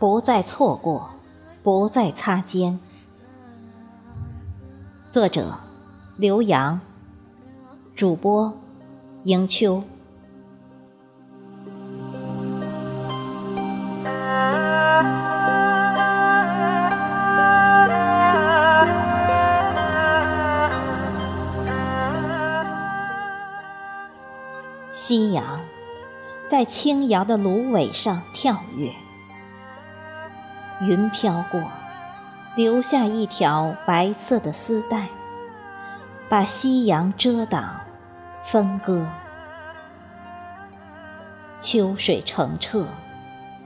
不再错过，不再擦肩。作者：刘洋，主播：迎秋。夕阳在轻摇的芦苇上跳跃，云飘过，留下一条白色的丝带，把夕阳遮挡、分割。秋水澄澈，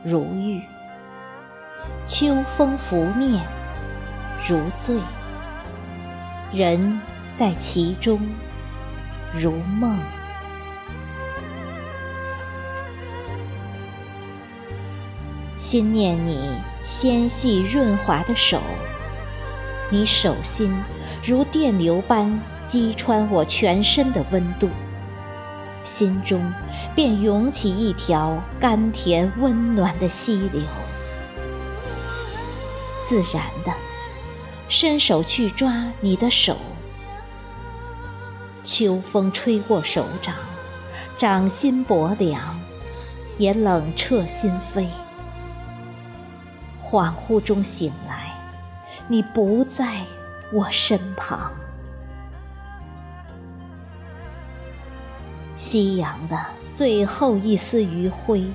如玉；秋风拂面，如醉。人在其中，如梦。心念你纤细润滑的手，你手心如电流般击穿我全身的温度，心中便涌起一条甘甜温暖的溪流，自然的伸手去抓你的手。秋风吹过手掌，掌心薄凉，也冷彻心扉。恍惚中醒来，你不在我身旁。夕阳的最后一丝余晖，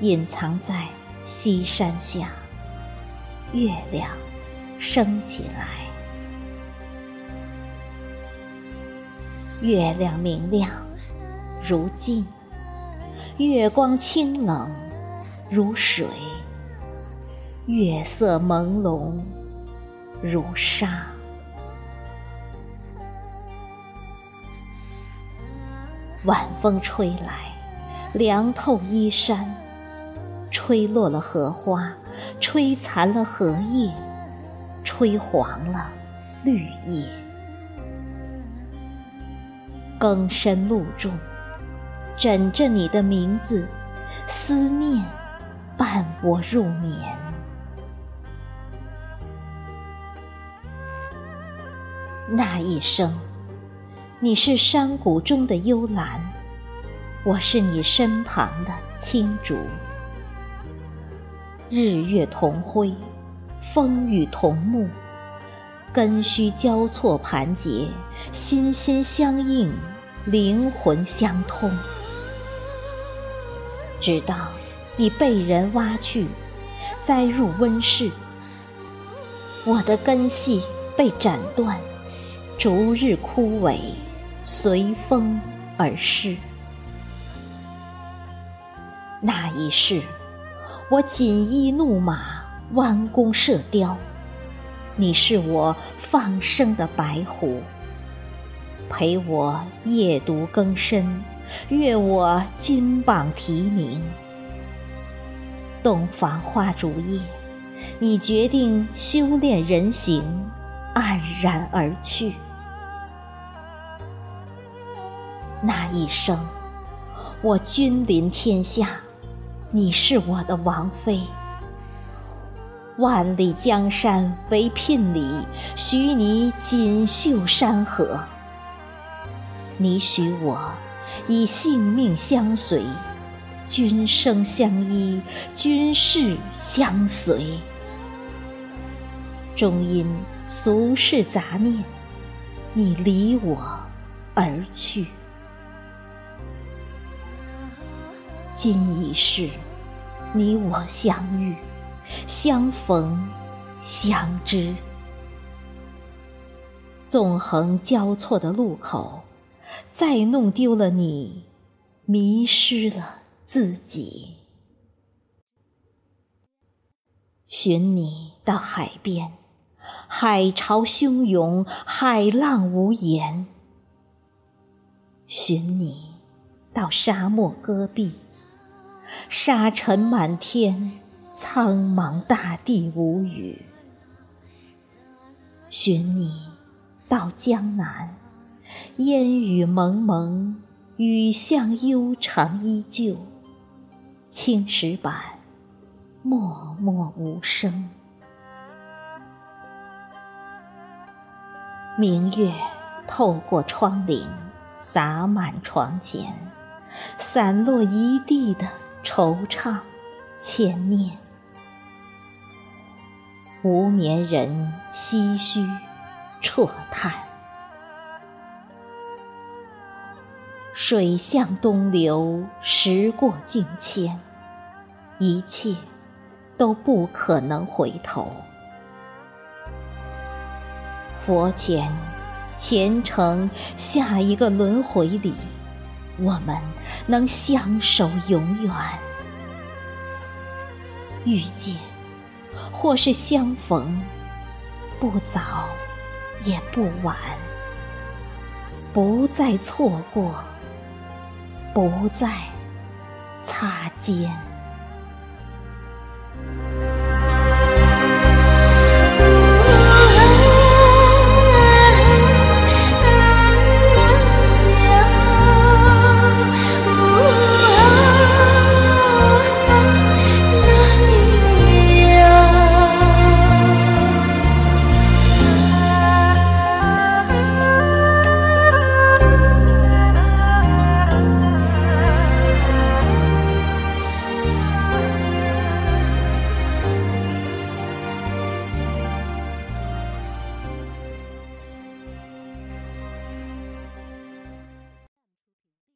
隐藏在西山下。月亮升起来，月亮明亮如镜，月光清冷如水。月色朦胧如纱，晚风吹来，凉透衣衫，吹落了荷花，吹残了荷叶，吹黄了绿叶。更深露重，枕着你的名字，思念伴我入眠。那一生，你是山谷中的幽兰，我是你身旁的青竹。日月同辉，风雨同沐，根须交错盘结，心心相印，灵魂相通。直到你被人挖去，栽入温室，我的根系被斩断。逐日枯萎，随风而逝。那一世，我锦衣怒马，弯弓射雕。你是我放生的白狐，陪我夜读更深，阅我金榜题名。洞房花烛夜，你决定修炼人形，黯然而去。那一生，我君临天下，你是我的王妃。万里江山为聘礼，许你锦绣山河。你许我以性命相随，君生相依，君世相随。终因俗世杂念，你离我而去。今已是你我相遇、相逢、相知，纵横交错的路口，再弄丢了你，迷失了自己。寻你到海边，海潮汹涌，海浪无言；寻你到沙漠戈壁。沙尘满天，苍茫大地无语。寻你到江南，烟雨蒙蒙，雨巷悠长依旧。青石板，默默无声。明月透过窗棂，洒满床前，散落一地的惆怅、牵念。无眠人唏嘘啜叹，水向东流，时过境迁，一切都不可能回头。佛前虔诚，下一个轮回里，我们能相守永远，遇见。或是相逢，不早也不晚，不再错过，不再擦肩。